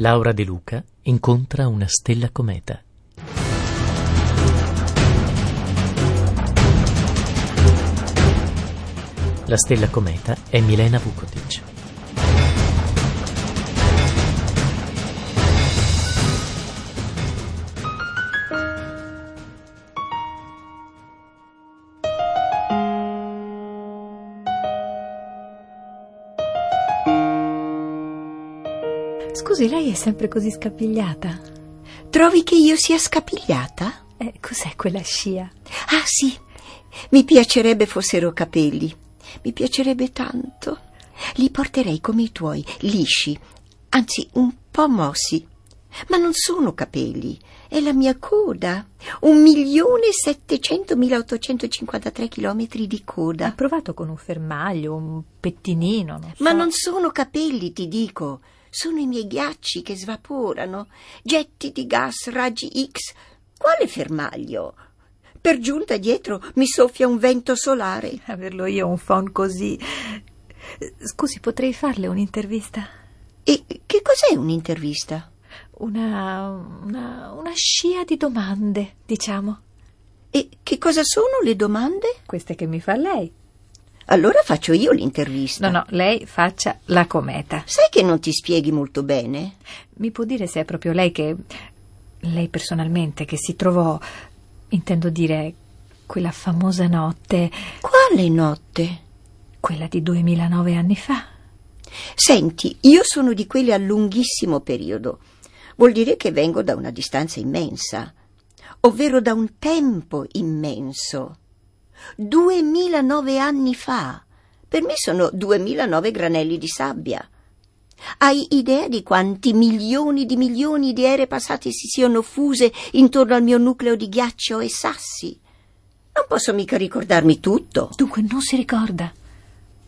Laura De Luca incontra una stella cometa. La stella cometa è Milena Vukotic. Scusi, lei è sempre così scapigliata. Trovi che io sia scapigliata? Eh, cos'è quella scia? Ah sì, mi piacerebbe fossero capelli. Mi piacerebbe tanto. Li porterei come i tuoi, lisci, anzi un po' mossi. Ma non sono capelli, è la mia coda. Un milione settecentomila ottocentocinquantatré chilometri di Ha coda. provato con un fermaglio, un pettinino, non so. Ma non sono capelli, ti dico. Sono i miei ghiacci che svaporano, getti di gas, raggi X. Quale fermaglio? Per giunta dietro mi soffia un vento solare. Averlo io un phon così. Scusi, potrei farle un'intervista? E che cos'è un'intervista? Una, una, una scia di domande, diciamo. E che cosa sono le domande? Queste che mi fa lei. Allora faccio io l'intervista. No, no, lei faccia la cometa. Sai che non ti spieghi molto bene? Mi può dire se è proprio lei che. Lei personalmente che si trovò. Intendo dire. quella famosa notte. Quale notte? quella di 2009 anni fa. Senti, io sono di quelle a lunghissimo periodo. Vuol dire che vengo da una distanza immensa, ovvero da un tempo immenso. 2009 anni fa. Per me sono 2009 granelli di sabbia. Hai idea di quanti milioni di milioni di ere passate si siano fuse intorno al mio nucleo di ghiaccio e sassi? Non posso mica ricordarmi tutto. Dunque non si ricorda.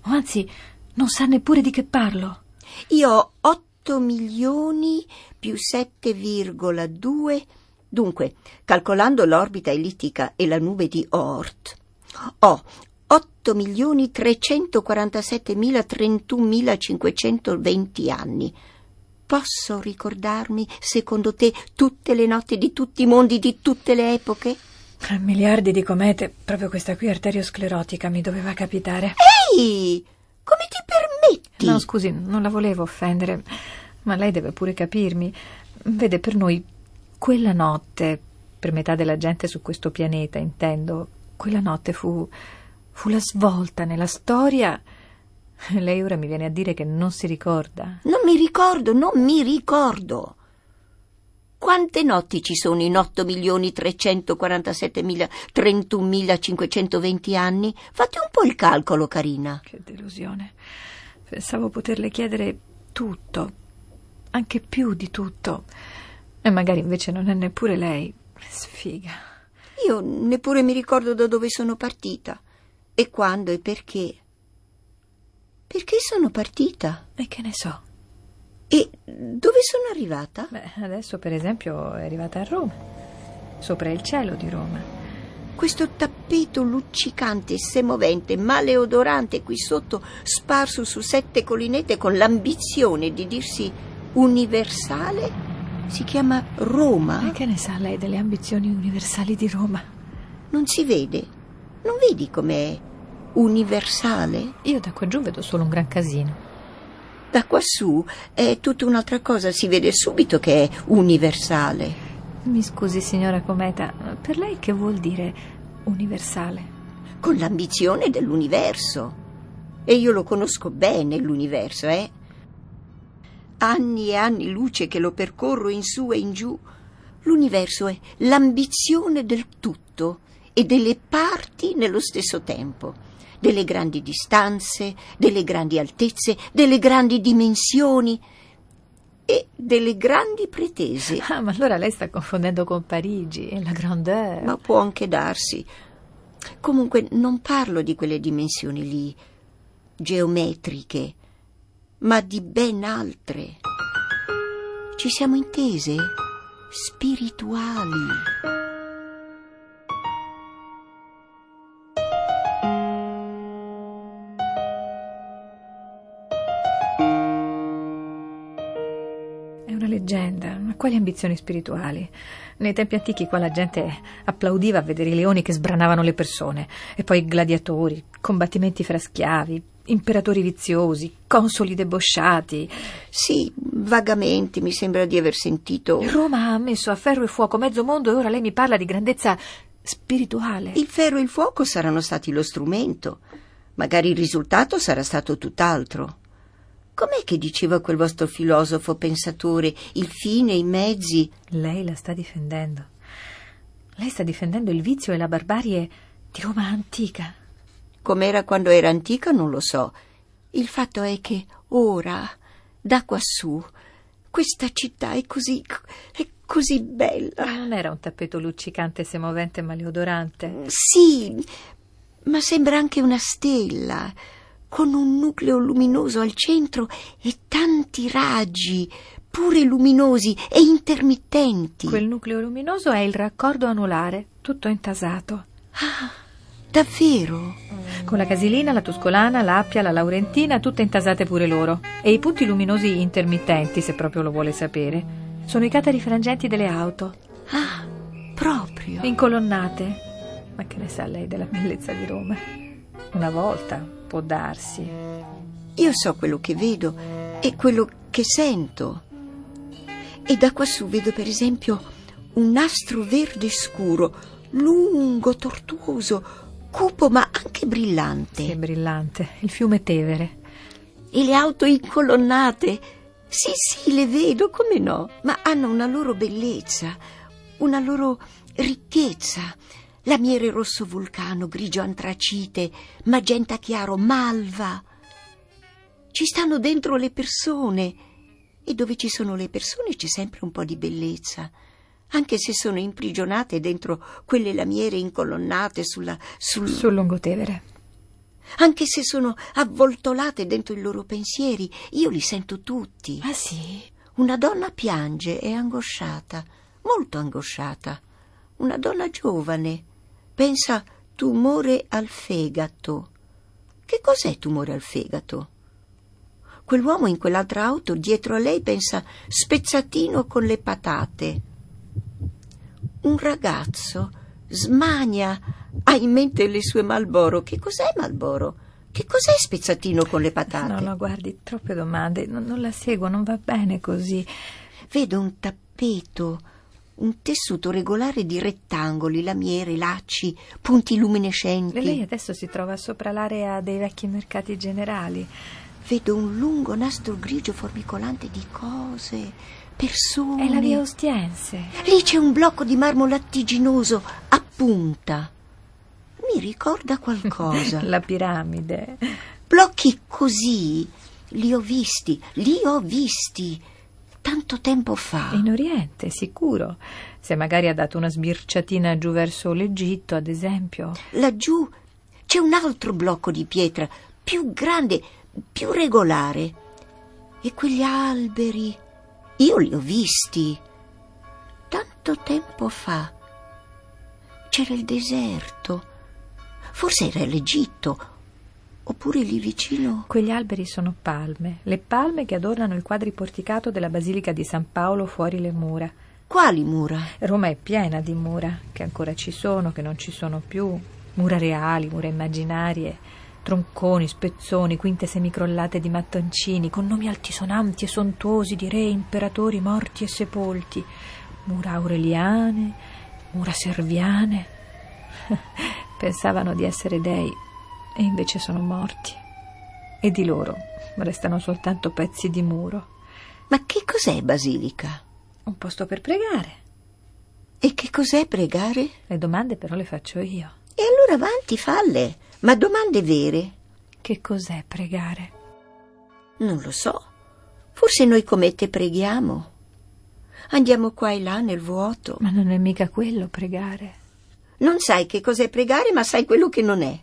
O anzi, non sa neppure di che parlo. Io ho 8 milioni più 7,2. Dunque, calcolando l'orbita ellittica e la nube di Oort, ho 8 milioni 347.031.520 anni. Posso ricordarmi, secondo te, tutte le notti di tutti i mondi di tutte le epoche? Tra miliardi di comete, proprio questa qui arteriosclerotica mi doveva capitare. Ehi, come ti permetti? No, scusi, non la volevo offendere, ma lei deve pure capirmi. Vede, per noi quella notte, per metà della gente su questo pianeta, intendo, quella notte fu fu la svolta nella storia. Lei ora mi viene a dire che non si ricorda. Non mi ricordo, non mi ricordo. Quante notti ci sono in 8 milioni 347.031.520 anni? Fate un po' il calcolo, carina. Che delusione. Pensavo poterle chiedere tutto, anche più di tutto. E magari invece non è neppure lei. Sfiga. Io neppure mi ricordo da dove sono partita. E quando e perché. Perché sono partita? E che ne so? E dove sono arrivata? Beh, adesso per esempio è arrivata a Roma, sopra il cielo di Roma. Questo tappeto luccicante, semovente, maleodorante qui sotto, sparso su sette collinette con l'ambizione di dirsi universale, si chiama Roma. E che ne sa lei delle ambizioni universali di Roma? Non si vede. Non vedi com'è universale? Io da qua giù vedo solo un gran casino. Da quassù è tutta un'altra cosa, si vede subito che è universale. Mi scusi, signora Cometa, per lei che vuol dire universale? Con l'ambizione dell'universo. E io lo conosco bene l'universo, eh? Anni e anni luce che lo percorro in su e in giù. L'universo è l'ambizione del tutto e delle parti nello stesso tempo delle grandi distanze, delle grandi altezze, delle grandi dimensioni. e delle grandi pretese. Ah, ma allora lei sta confondendo con Parigi e la grandeur. Ma può anche darsi. Comunque non parlo di quelle dimensioni lì, geometriche, ma di ben altre. Ci siamo intese? Spirituali. È una leggenda, ma quali ambizioni spirituali? Nei tempi antichi qua la gente applaudiva a vedere i leoni che sbranavano le persone, e poi gladiatori, combattimenti fra schiavi, imperatori viziosi, consoli debosciati. Sì, vagamente mi sembra di aver sentito. Roma ha messo a ferro e fuoco mezzo mondo e ora lei mi parla di grandezza spirituale. Il ferro e il fuoco saranno stati lo strumento. Magari il risultato sarà stato tutt'altro. Com'è che diceva quel vostro filosofo pensatore, il fine, i mezzi? Lei la sta difendendo. Lei sta difendendo il vizio e la barbarie di Roma antica. Com'era quando era antica non lo so. Il fatto è che ora, da quassù, questa città è così. è così bella. Non era un tappeto luccicante, semovente maleodorante. Sì, ma sembra anche una stella, con un nucleo luminoso al centro e tanti raggi, pure luminosi e intermittenti. Quel nucleo luminoso è il raccordo anulare, tutto intasato. Ah, davvero? Con la casilina, la tuscolana, l'appia, la laurentina, tutte intasate pure loro. E i punti luminosi intermittenti, se proprio lo vuole sapere, sono i catari frangenti delle auto. Ah, proprio. Incolonnate. Ma che ne sa lei della bellezza di Roma? Una volta, può darsi. Io so quello che vedo e quello che sento. E da quassù vedo per esempio un nastro verde scuro, lungo, tortuoso, cupo ma anche brillante. Che brillante, il fiume Tevere. E le auto incolonnate. Sì, sì, le vedo, come no, ma hanno una loro bellezza, una loro ricchezza. Lamiere rosso vulcano, grigio antracite, magenta chiaro, malva. Ci stanno dentro le persone e dove ci sono le persone c'è sempre un po' di bellezza, anche se sono imprigionate dentro quelle lamiere incolonnate sulla, sul... sul lungotevere. Anche se sono avvoltolate dentro i loro pensieri, io li sento tutti. Ah sì? Una donna piange, è angosciata, molto angosciata. Una donna giovane. Pensa tumore al fegato. Che cos'è tumore al fegato? Quell'uomo in quell'altra auto dietro a lei pensa spezzatino con le patate. Un ragazzo smania, ha in mente le sue Malboro. Che cos'è Malboro? Che cos'è spezzatino con le patate? No, no, guardi, troppe domande. Non, non la seguo, non va bene così. Vedo un tappeto, un tessuto regolare di rettangoli, lamiere, lacci, punti luminescenti. E lei adesso si trova sopra l'area dei vecchi mercati generali. Vedo un lungo nastro grigio formicolante di cose, persone. È la via Ostiense. Lì c'è un blocco di marmo lattiginoso a punta. Mi ricorda qualcosa. la piramide. Blocchi così li ho visti, li ho visti tanto tempo fa. In Oriente, sicuro. Se magari ha dato una sbirciatina giù verso l'Egitto, ad esempio. Laggiù c'è un altro blocco di pietra, più grande, più regolare. E quegli alberi, io li ho visti tanto tempo fa. C'era il deserto. Forse era l'Egitto. Oppure lì vicino. Quegli alberi sono palme, le palme che adornano il quadriporticato della Basilica di San Paolo fuori le mura. Quali mura? Roma è piena di mura, che ancora ci sono, che non ci sono più. Mura reali, mura immaginarie, tronconi, spezzoni, quinte semicrollate di mattoncini, con nomi altisonanti e sontuosi di re, imperatori morti e sepolti. Mura aureliane, mura serviane. Pensavano di essere dei e invece sono morti. E di loro restano soltanto pezzi di muro. Ma che cos'è basilica? Un posto per pregare. E che cos'è pregare? Le domande però le faccio io. E allora avanti, falle, ma domande vere. Che cos'è pregare? Non lo so. Forse noi comete preghiamo. Andiamo qua e là nel vuoto. Ma non è mica quello pregare. Non sai che cos'è pregare, ma sai quello che non è.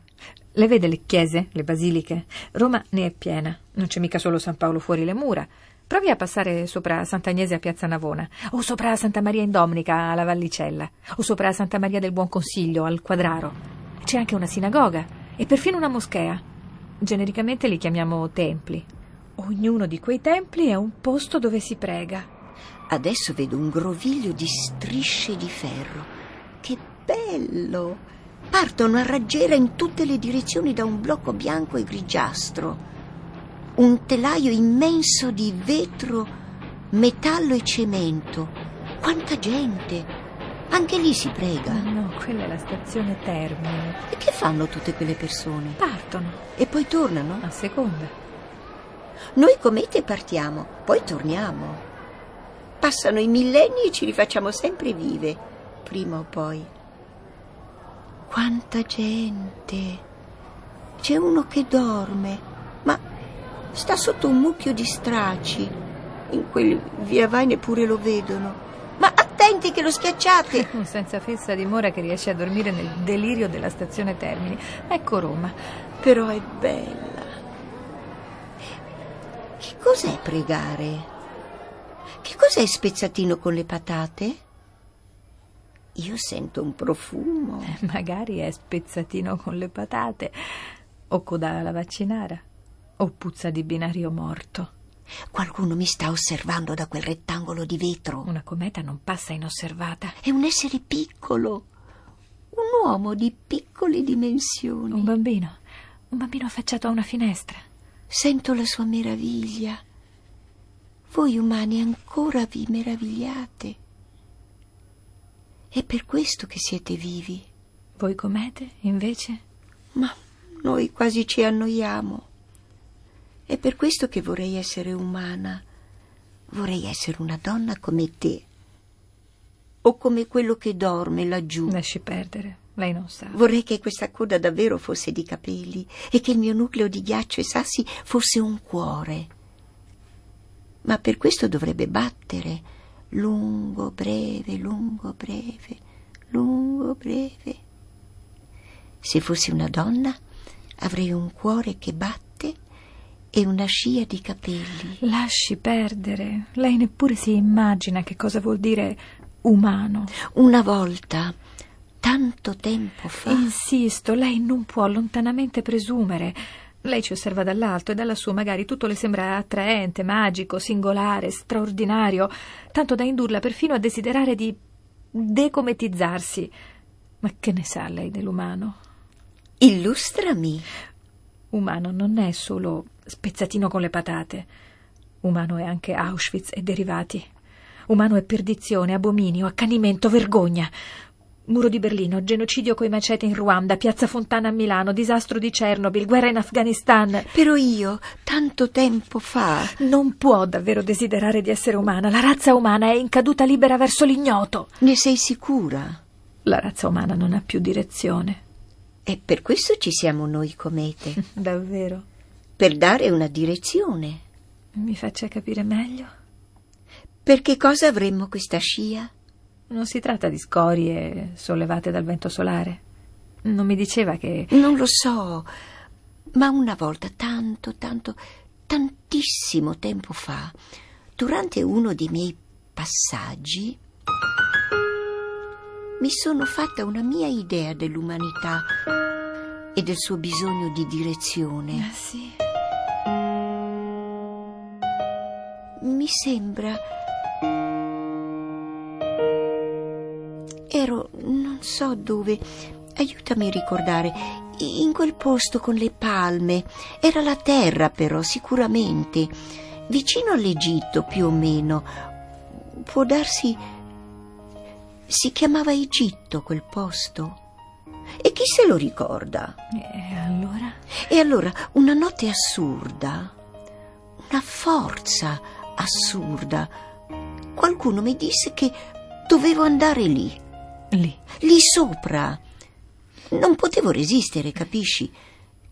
Le vede le chiese, le basiliche? Roma ne è piena. Non c'è mica solo San Paolo fuori le mura. Provi a passare sopra Sant'Agnese a Piazza Navona, o sopra Santa Maria in Dominica alla Vallicella, o sopra Santa Maria del Buon Consiglio al Quadraro. C'è anche una sinagoga e perfino una moschea. Genericamente li chiamiamo templi. Ognuno di quei templi è un posto dove si prega. Adesso vedo un groviglio di strisce di ferro. Che bello! Partono a raggiera in tutte le direzioni da un blocco bianco e grigiastro. Un telaio immenso di vetro, metallo e cemento. Quanta gente! Anche lì si prega. No, quella è la stazione Termini. E che fanno tutte quelle persone? Partono, E poi tornano? a seconda. Noi comete partiamo, poi torniamo. Passano i millenni e ci rifacciamo sempre vive, prima o poi. Quanta gente! C'è uno che dorme, ma sta sotto un mucchio di stracci. In quel via vai neppure lo vedono. Ma attenti che lo schiacciate! Un senza fissa dimora che riesce a dormire nel delirio della stazione Termini. Ecco Roma. Però è bella. Che cos'è pregare? Che cos'è spezzatino con le patate? Io sento un profumo. Magari è spezzatino con le patate, o coda alla vaccinara, o puzza di binario morto. Qualcuno mi sta osservando da quel rettangolo di vetro. Una cometa non passa inosservata. È un essere piccolo, un uomo di piccole dimensioni. Un bambino, un bambino affacciato a una finestra. Sento la sua meraviglia. Voi umani ancora vi meravigliate. È per questo che siete vivi. Voi comete, invece? Ma noi quasi ci annoiamo. È per questo che vorrei essere umana. Vorrei essere una donna come te. O come quello che dorme laggiù. Lasci perdere, lei non sa. Vorrei che questa coda davvero fosse di capelli e che il mio nucleo di ghiaccio e sassi fosse un cuore. Ma per questo dovrebbe battere lungo, breve, lungo, breve, lungo, breve. Se fossi una donna avrei un cuore che batte e una scia di capelli. Lasci perdere. Lei neppure si immagina che cosa vuol dire umano. Una volta, tanto tempo fa, Insisto, lei non può lontanamente presumere. Lei ci osserva dall'alto e dalla sua magari tutto le sembra attraente, magico, singolare, straordinario, tanto da indurla perfino a desiderare di decometizzarsi. Ma che ne sa lei dell'umano? illustrami. Umano non è solo spezzatino con le patate. Umano è anche Auschwitz e derivati. Umano è perdizione, abominio, accanimento, vergogna. Muro di Berlino, genocidio coi macete in Ruanda, piazza Fontana a Milano, disastro di Chernobyl, guerra in Afghanistan. Però io, tanto tempo fa, Non può davvero desiderare di essere umana. La razza umana è in caduta libera verso l'ignoto. ne sei sicura? La razza umana non ha più direzione. E per questo ci siamo noi comete, Davvero? Per dare una direzione. Mi faccia capire meglio? Per che cosa avremmo questa scia? Non si tratta di scorie sollevate dal vento solare. Non mi diceva che. Non lo so, ma una volta, tanto, tanto, tantissimo tempo fa, durante uno dei miei passaggi, mi sono fatta una mia idea dell'umanità e del suo bisogno di direzione. Ah, sì. Mi sembra. Ero non so dove. Aiutami a ricordare. In quel posto con le palme. Era la terra, però, sicuramente. Vicino all'Egitto, più o meno. Può darsi. Si chiamava Egitto quel posto. E chi se lo ricorda? E allora? E allora una notte assurda, una forza assurda. Qualcuno mi disse che dovevo andare lì, Lì. lì sopra. Non potevo resistere, capisci?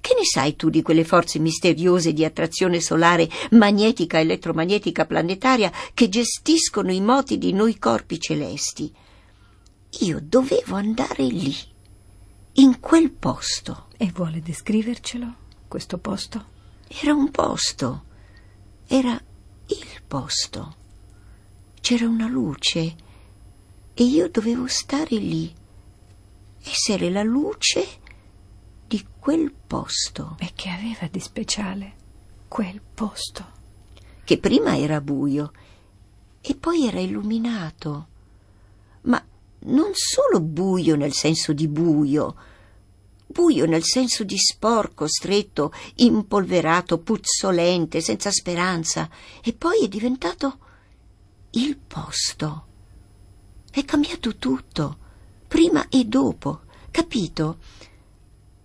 Che ne sai tu di quelle forze misteriose di attrazione solare, magnetica, elettromagnetica, planetaria che gestiscono i moti di noi corpi celesti? Io dovevo andare lì, in quel posto. E vuole descrivercelo, questo posto? Era un posto, era il posto. C'era una luce e io dovevo stare lì, essere la luce di quel posto. E che aveva di speciale quel posto? Che prima era buio e poi era illuminato. Ma non solo buio nel senso di buio, buio nel senso di sporco, stretto, impolverato, puzzolente, senza speranza, e poi è diventato il posto. È cambiato tutto, prima e dopo, capito?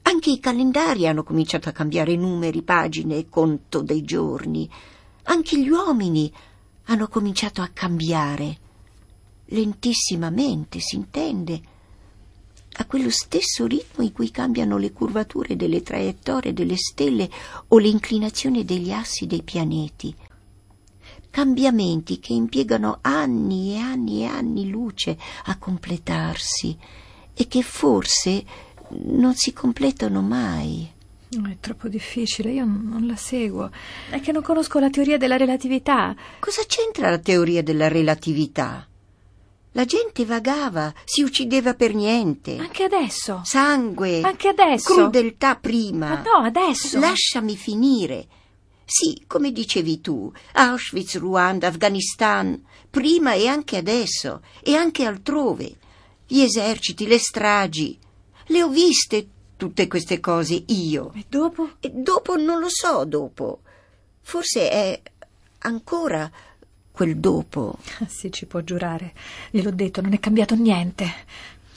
Anche i calendari hanno cominciato a cambiare numeri, pagine e conto dei giorni. Anche gli uomini hanno cominciato a cambiare. Lentissimamente, si intende. A quello stesso ritmo in cui cambiano le curvature delle traiettorie delle stelle o l'inclinazione degli assi dei pianeti. Cambiamenti che impiegano anni e anni e anni luce a completarsi e che forse non si completano mai. È troppo difficile, io non la seguo. È che non conosco la teoria della relatività. Cosa c'entra la teoria della relatività? La gente vagava, si uccideva per niente. Anche adesso. Sangue. Anche adesso. Crudeltà prima. Ma no, adesso. Lasciami finire. Sì, come dicevi tu, Auschwitz, Ruanda, Afghanistan, prima e anche adesso, e anche altrove. Gli eserciti, le stragi. Le ho viste tutte queste cose io. E dopo? E dopo non lo so, dopo. Forse è ancora quel dopo. Ah, sì, ci può giurare. Gliel'ho detto, non è cambiato niente.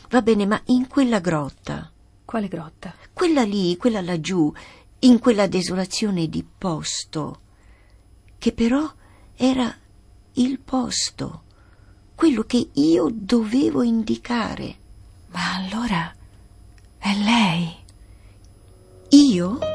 Va bene, ma in quella grotta. Quale grotta? Quella lì, quella laggiù, in quella desolazione di posto, che però era il posto, quello che io dovevo indicare. Ma allora è lei? Io?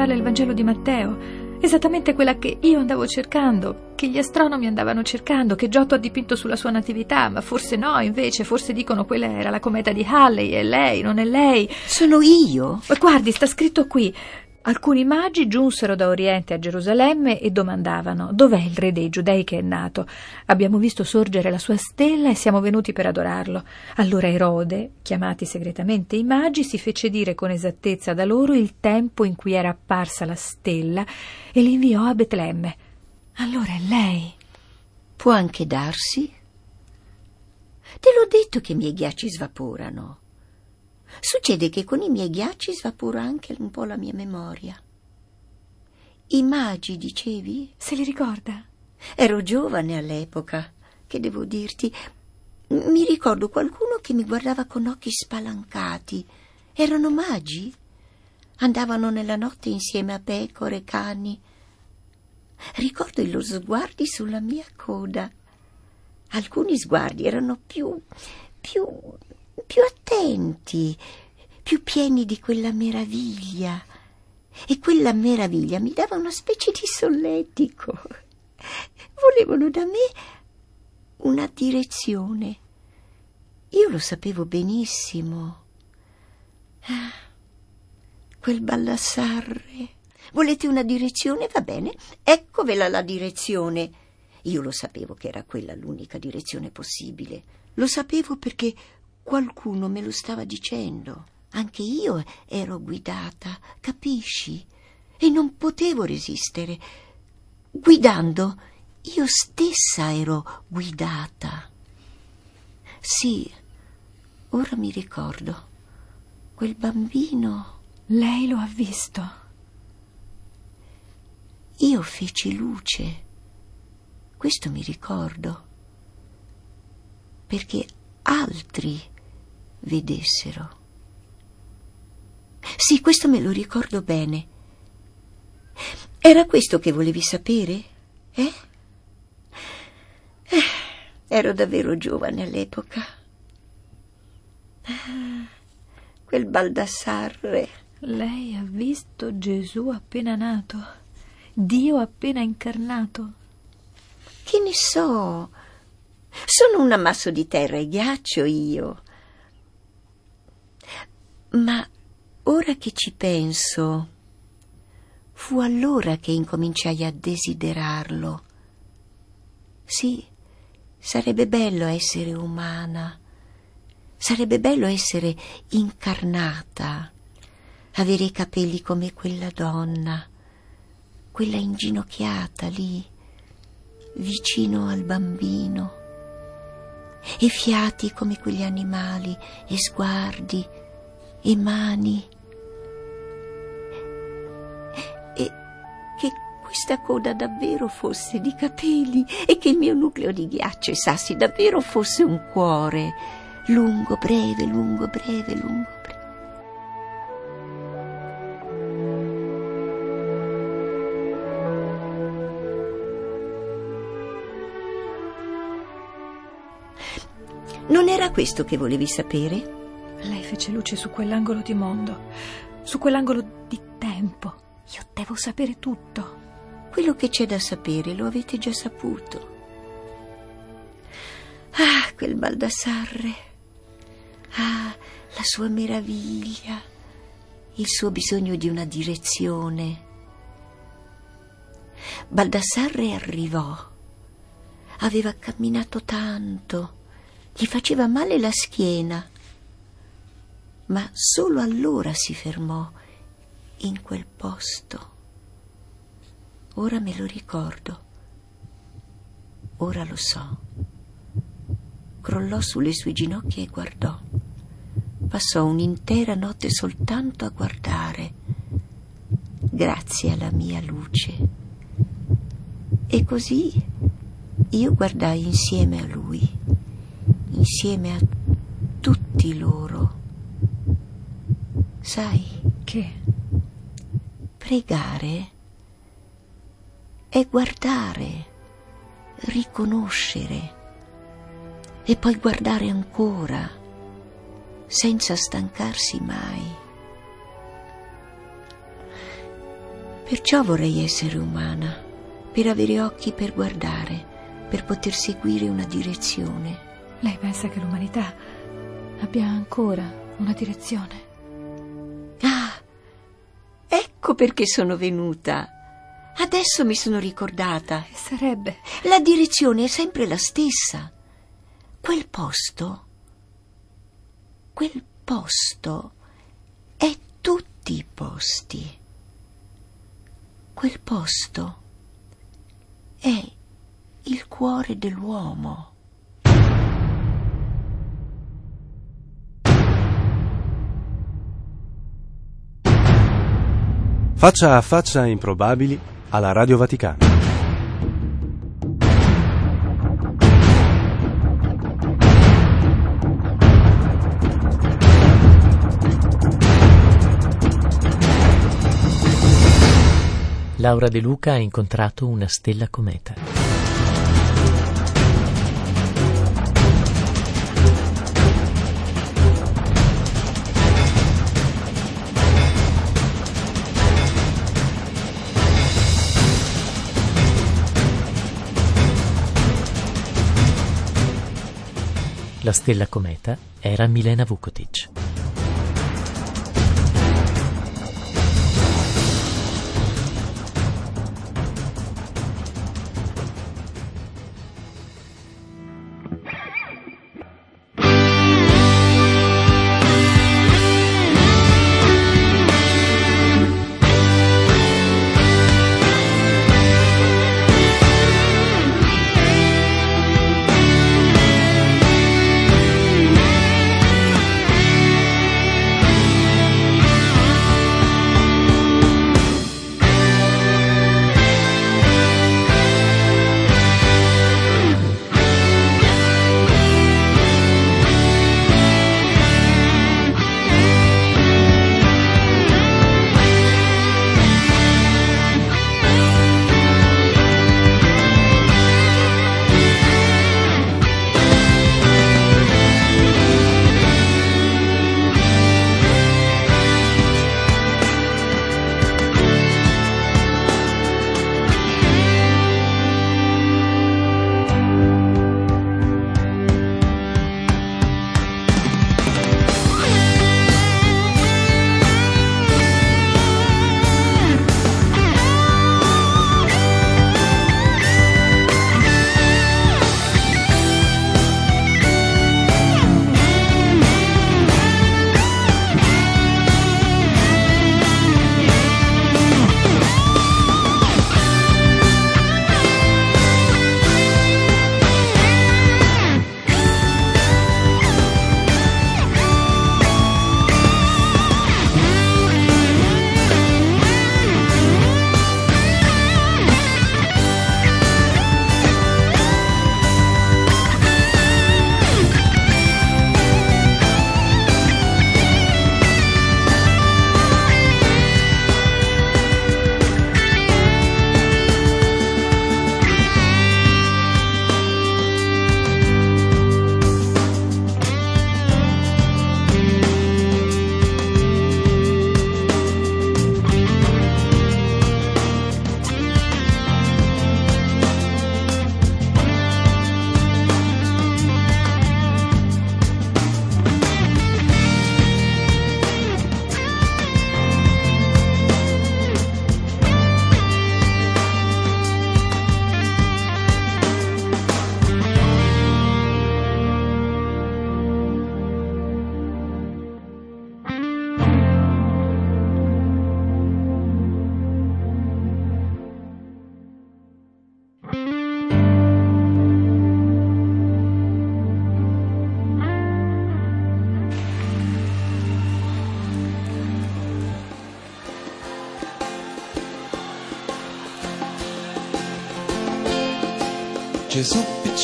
Parla il Vangelo di Matteo. Esattamente quella che io andavo cercando, che gli astronomi andavano cercando, che Giotto ha dipinto sulla sua natività, ma forse no, invece, forse dicono quella era la cometa di Halley, è lei, non è lei. Sono io? Ma guardi, sta scritto qui. Alcuni magi giunsero da Oriente a Gerusalemme e domandavano dov'è il re dei giudei che è nato. Abbiamo visto sorgere la sua stella e siamo venuti per adorarlo. Allora Erode, chiamati segretamente i magi, si fece dire con esattezza da loro il tempo in cui era apparsa la stella e li inviò a Betlemme. Allora è lei. Può anche darsi. Te l'ho detto che i miei ghiacci svaporano. Succede che con i miei ghiacci svapora anche un po' la mia memoria. I magi, dicevi? Se li ricorda? Ero giovane all'epoca. Che devo dirti? Mi ricordo qualcuno che mi guardava con occhi spalancati. Erano magi? Andavano nella notte insieme a pecore e cani. Ricordo i loro sguardi sulla mia coda. Alcuni sguardi erano più. più più attenti, più pieni di quella meraviglia. E quella meraviglia mi dava una specie di solletico. Volevano da me una direzione. Io lo sapevo benissimo. Ah, quel ballassarre, Volete una direzione? Va bene, eccovela la direzione. Io lo sapevo che era quella l'unica direzione possibile. Lo sapevo perché qualcuno me lo stava dicendo. Anche io ero guidata, capisci? E non potevo resistere. Guidando, io stessa ero guidata. Sì, ora mi ricordo. Quel bambino. Lei lo ha visto. Io feci luce. Questo mi ricordo. Perché altri vedessero. Sì, questo me lo ricordo bene. Era questo che volevi sapere? Eh? eh ero davvero giovane all'epoca. Ah, quel Baldassarre. Lei ha visto Gesù appena nato, Dio appena incarnato. Che ne so? Sono un ammasso di terra e ghiaccio io. Ma ora che ci penso, fu allora che incominciai a desiderarlo. Sì, sarebbe bello essere umana, sarebbe bello essere incarnata, avere i capelli come quella donna, quella inginocchiata lì, vicino al bambino, e fiati come quegli animali, e sguardi, e mani. E che questa coda davvero fosse di capelli e che il mio nucleo di ghiaccio e sassi davvero fosse un cuore, lungo, breve, lungo, breve, lungo. Non era questo che volevi sapere? Fece luce su quell'angolo di mondo, su quell'angolo di tempo. Io devo sapere tutto. Quello che c'è da sapere lo avete già saputo. Ah, quel Baldassarre. Ah, la sua meraviglia. Il suo bisogno di una direzione. Baldassarre arrivò. Aveva camminato tanto. Gli faceva male la schiena ma solo allora si fermò in quel posto. Ora me lo ricordo, ora lo so. Crollò sulle sue ginocchia e guardò. Passò un'intera notte soltanto a guardare, grazie alla mia luce. E così io guardai insieme a lui, insieme a tutti loro Sai che? Pregare è guardare, riconoscere e poi guardare ancora, senza stancarsi mai. Perciò vorrei essere umana, per avere occhi per guardare, per poter seguire una direzione. Lei pensa che l'umanità abbia ancora una direzione? Ecco perché sono venuta. Adesso mi sono ricordata. Sarebbe. La direzione è sempre la stessa. Quel posto. Quel posto è tutti i posti. Quel posto è il cuore dell'uomo. Faccia a faccia improbabili alla Radio Vaticana. Laura De Luca ha incontrato una stella cometa. La stella cometa era Milena Vukotic.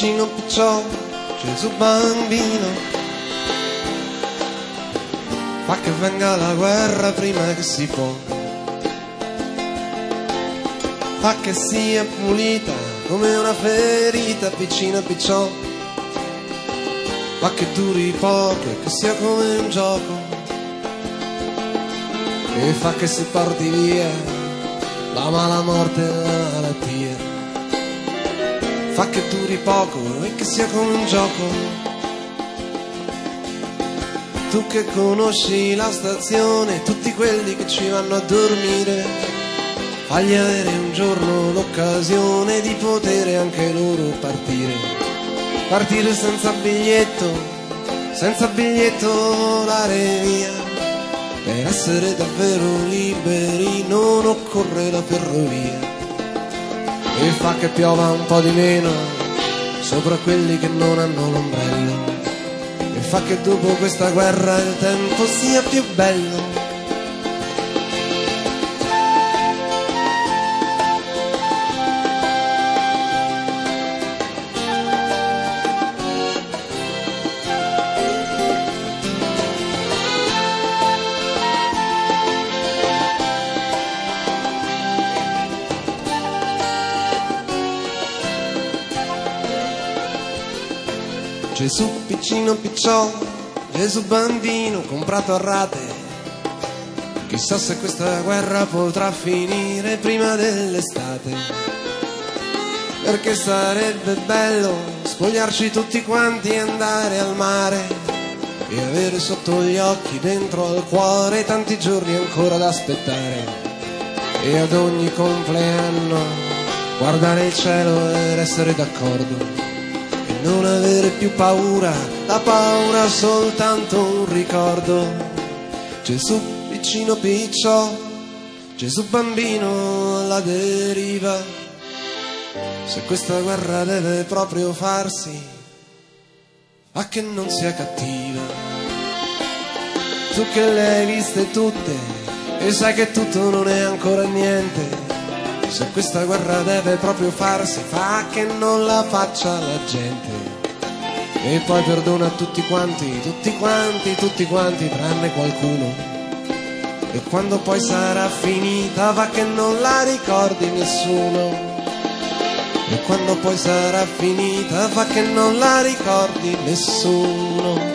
Gesù piccino picciò, Gesù bambino, fa che venga la guerra prima che si può, fa che sia pulita come una ferita piccina picciò, fa che duri poco e che sia come un gioco, e fa che si porti via la mala morte e la malattia fa che duri poco e che sia come un gioco. Tu che conosci la stazione, tutti quelli che ci vanno a dormire, fagli avere un giorno l'occasione di poter anche loro partire. Partire senza biglietto, senza biglietto volare via. Per essere davvero liberi non occorre la ferrovia e fa che piova un po' di meno sopra quelli che non hanno l'ombrello e fa che dopo questa guerra il tempo sia più bello. Gesù piccino picciò, Gesù bambino comprato a rate. Chissà se questa guerra potrà finire prima dell'estate. Perché sarebbe bello spogliarci tutti quanti e andare al mare e avere sotto gli occhi, dentro al cuore, tanti giorni ancora da aspettare. E ad ogni compleanno guardare il cielo ed essere d'accordo non avere più paura, la paura è soltanto un ricordo. Gesù piccino piccio, Gesù bambino alla deriva. Se questa guerra deve proprio farsi, a che non sia cattiva. Tu che le hai viste tutte e sai che tutto non è ancora niente. Se questa guerra deve proprio farsi, fa che non la faccia la gente. E poi perdona tutti quanti, tutti quanti, tutti quanti, tranne qualcuno. E quando poi sarà finita, va che non la ricordi nessuno. E quando poi sarà finita, va che non la ricordi nessuno.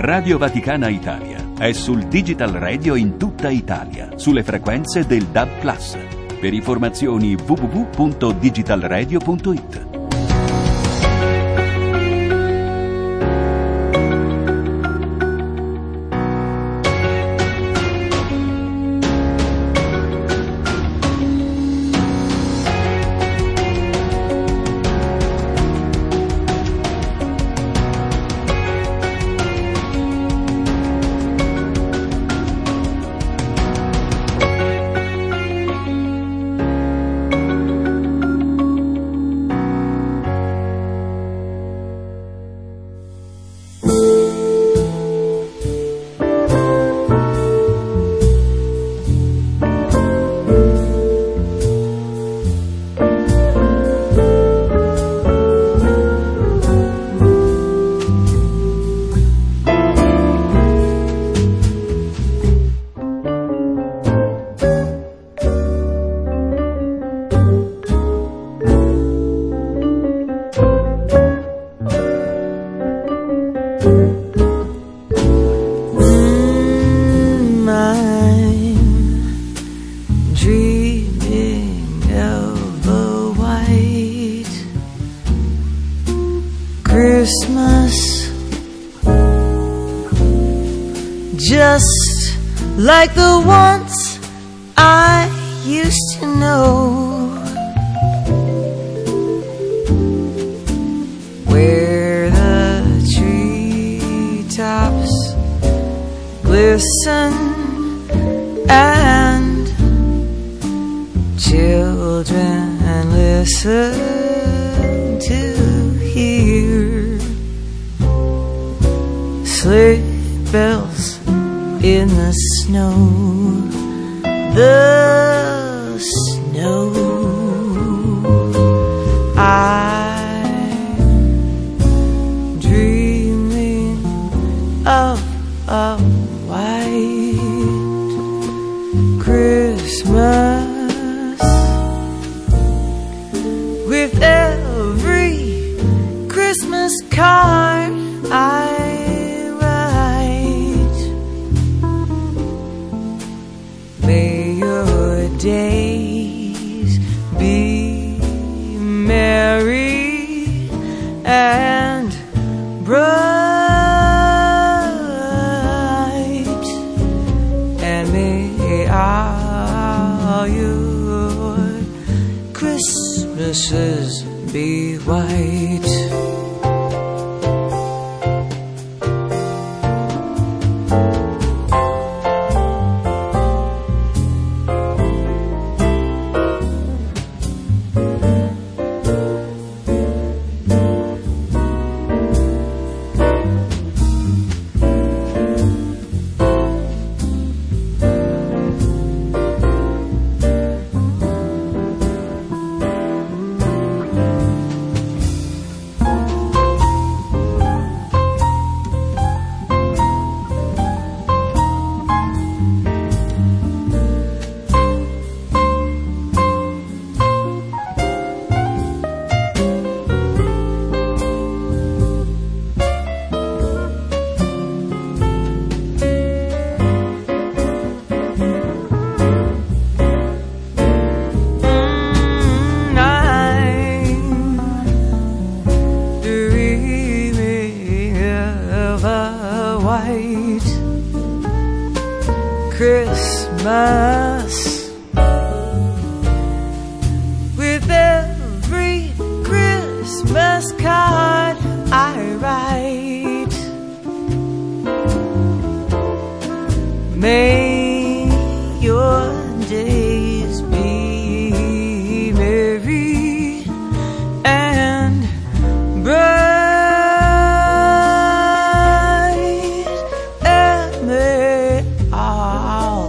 Radio Vaticana Italia è sul Digital Radio in tutta Italia, sulle frequenze del DAB+. Per informazioni www.digitalradio.it Christmas just like the ones I used to know. Where the treetops glisten and children listen Mrs. be White. May your days be merry and bright, and may all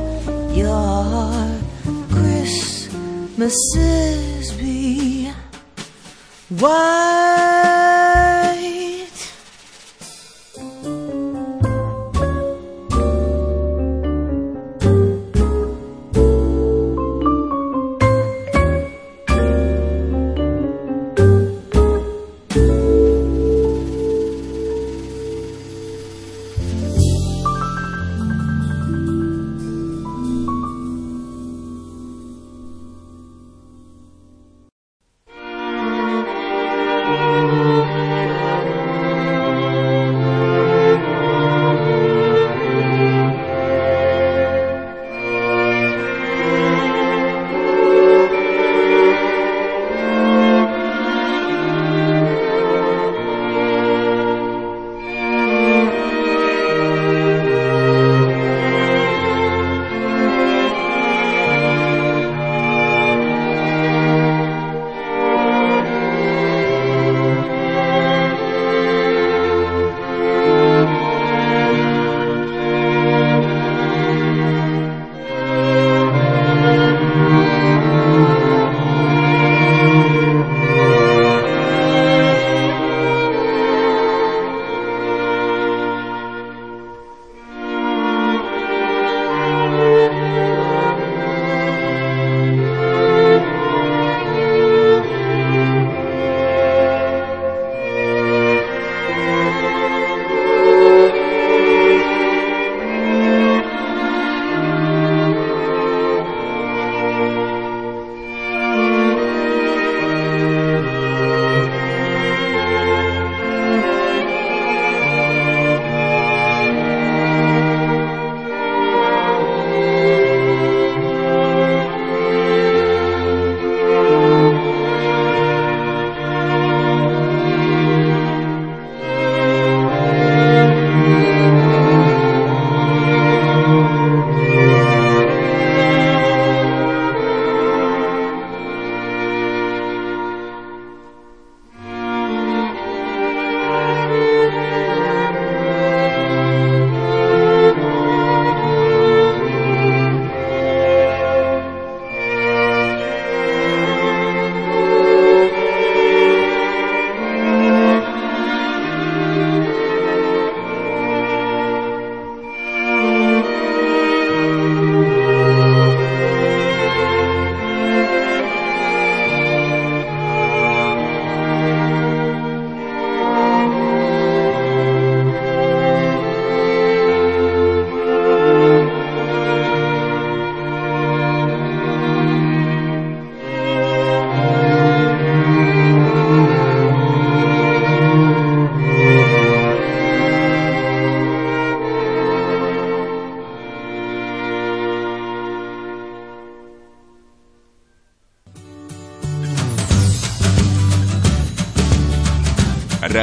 your Christmases be white.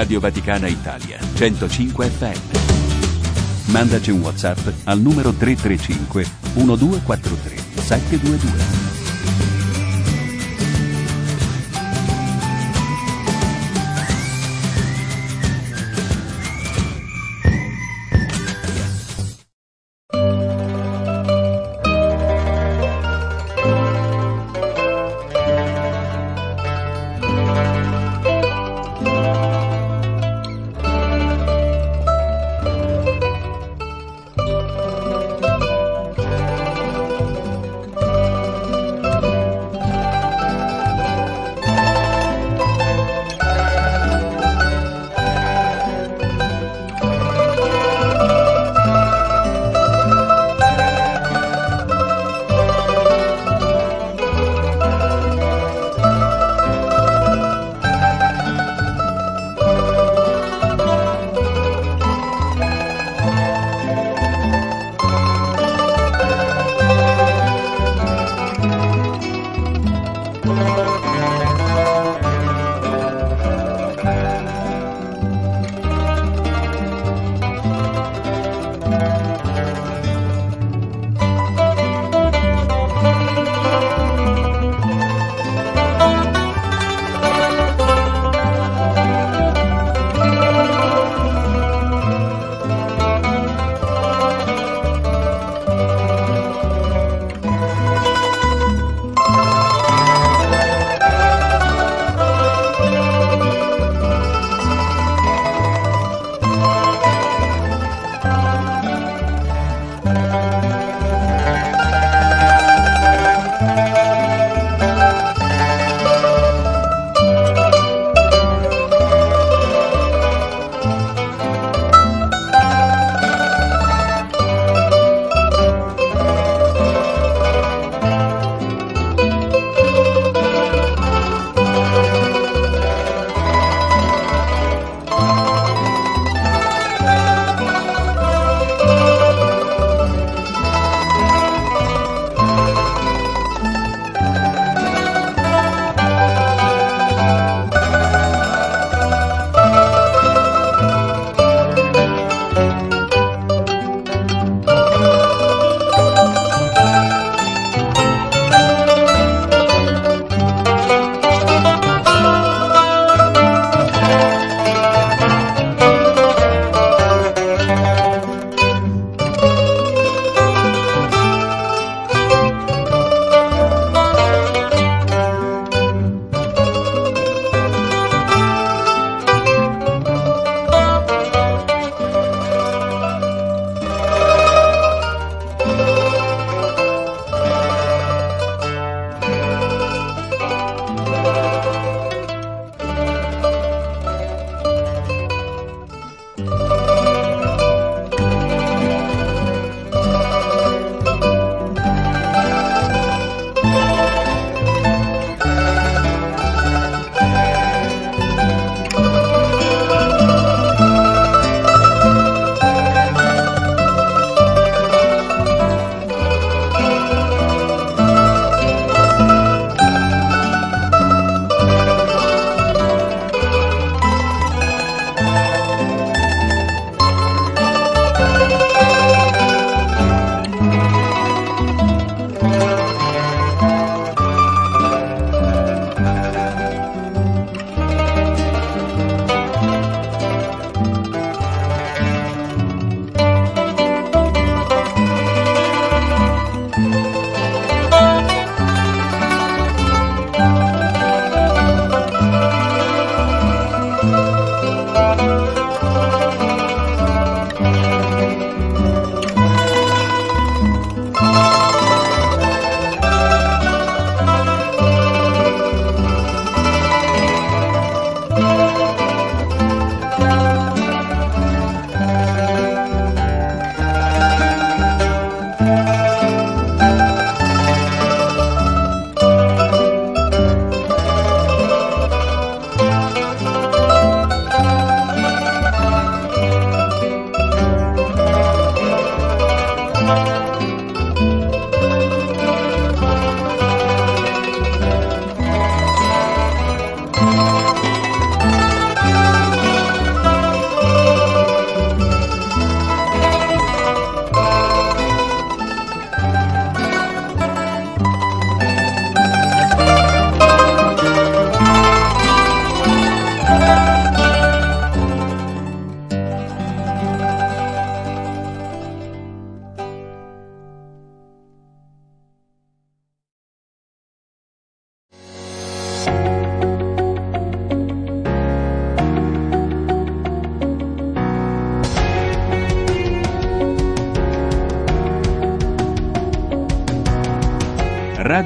Radio Vaticana Italia, 105 FM. Mandaci un WhatsApp al numero 335 1243 722.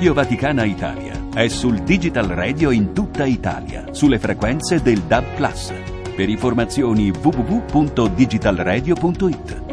Radio Vaticana Italia è sul Digital Radio in tutta Italia, sulle frequenze del DAB+. Per informazioni www.digitalradio.it.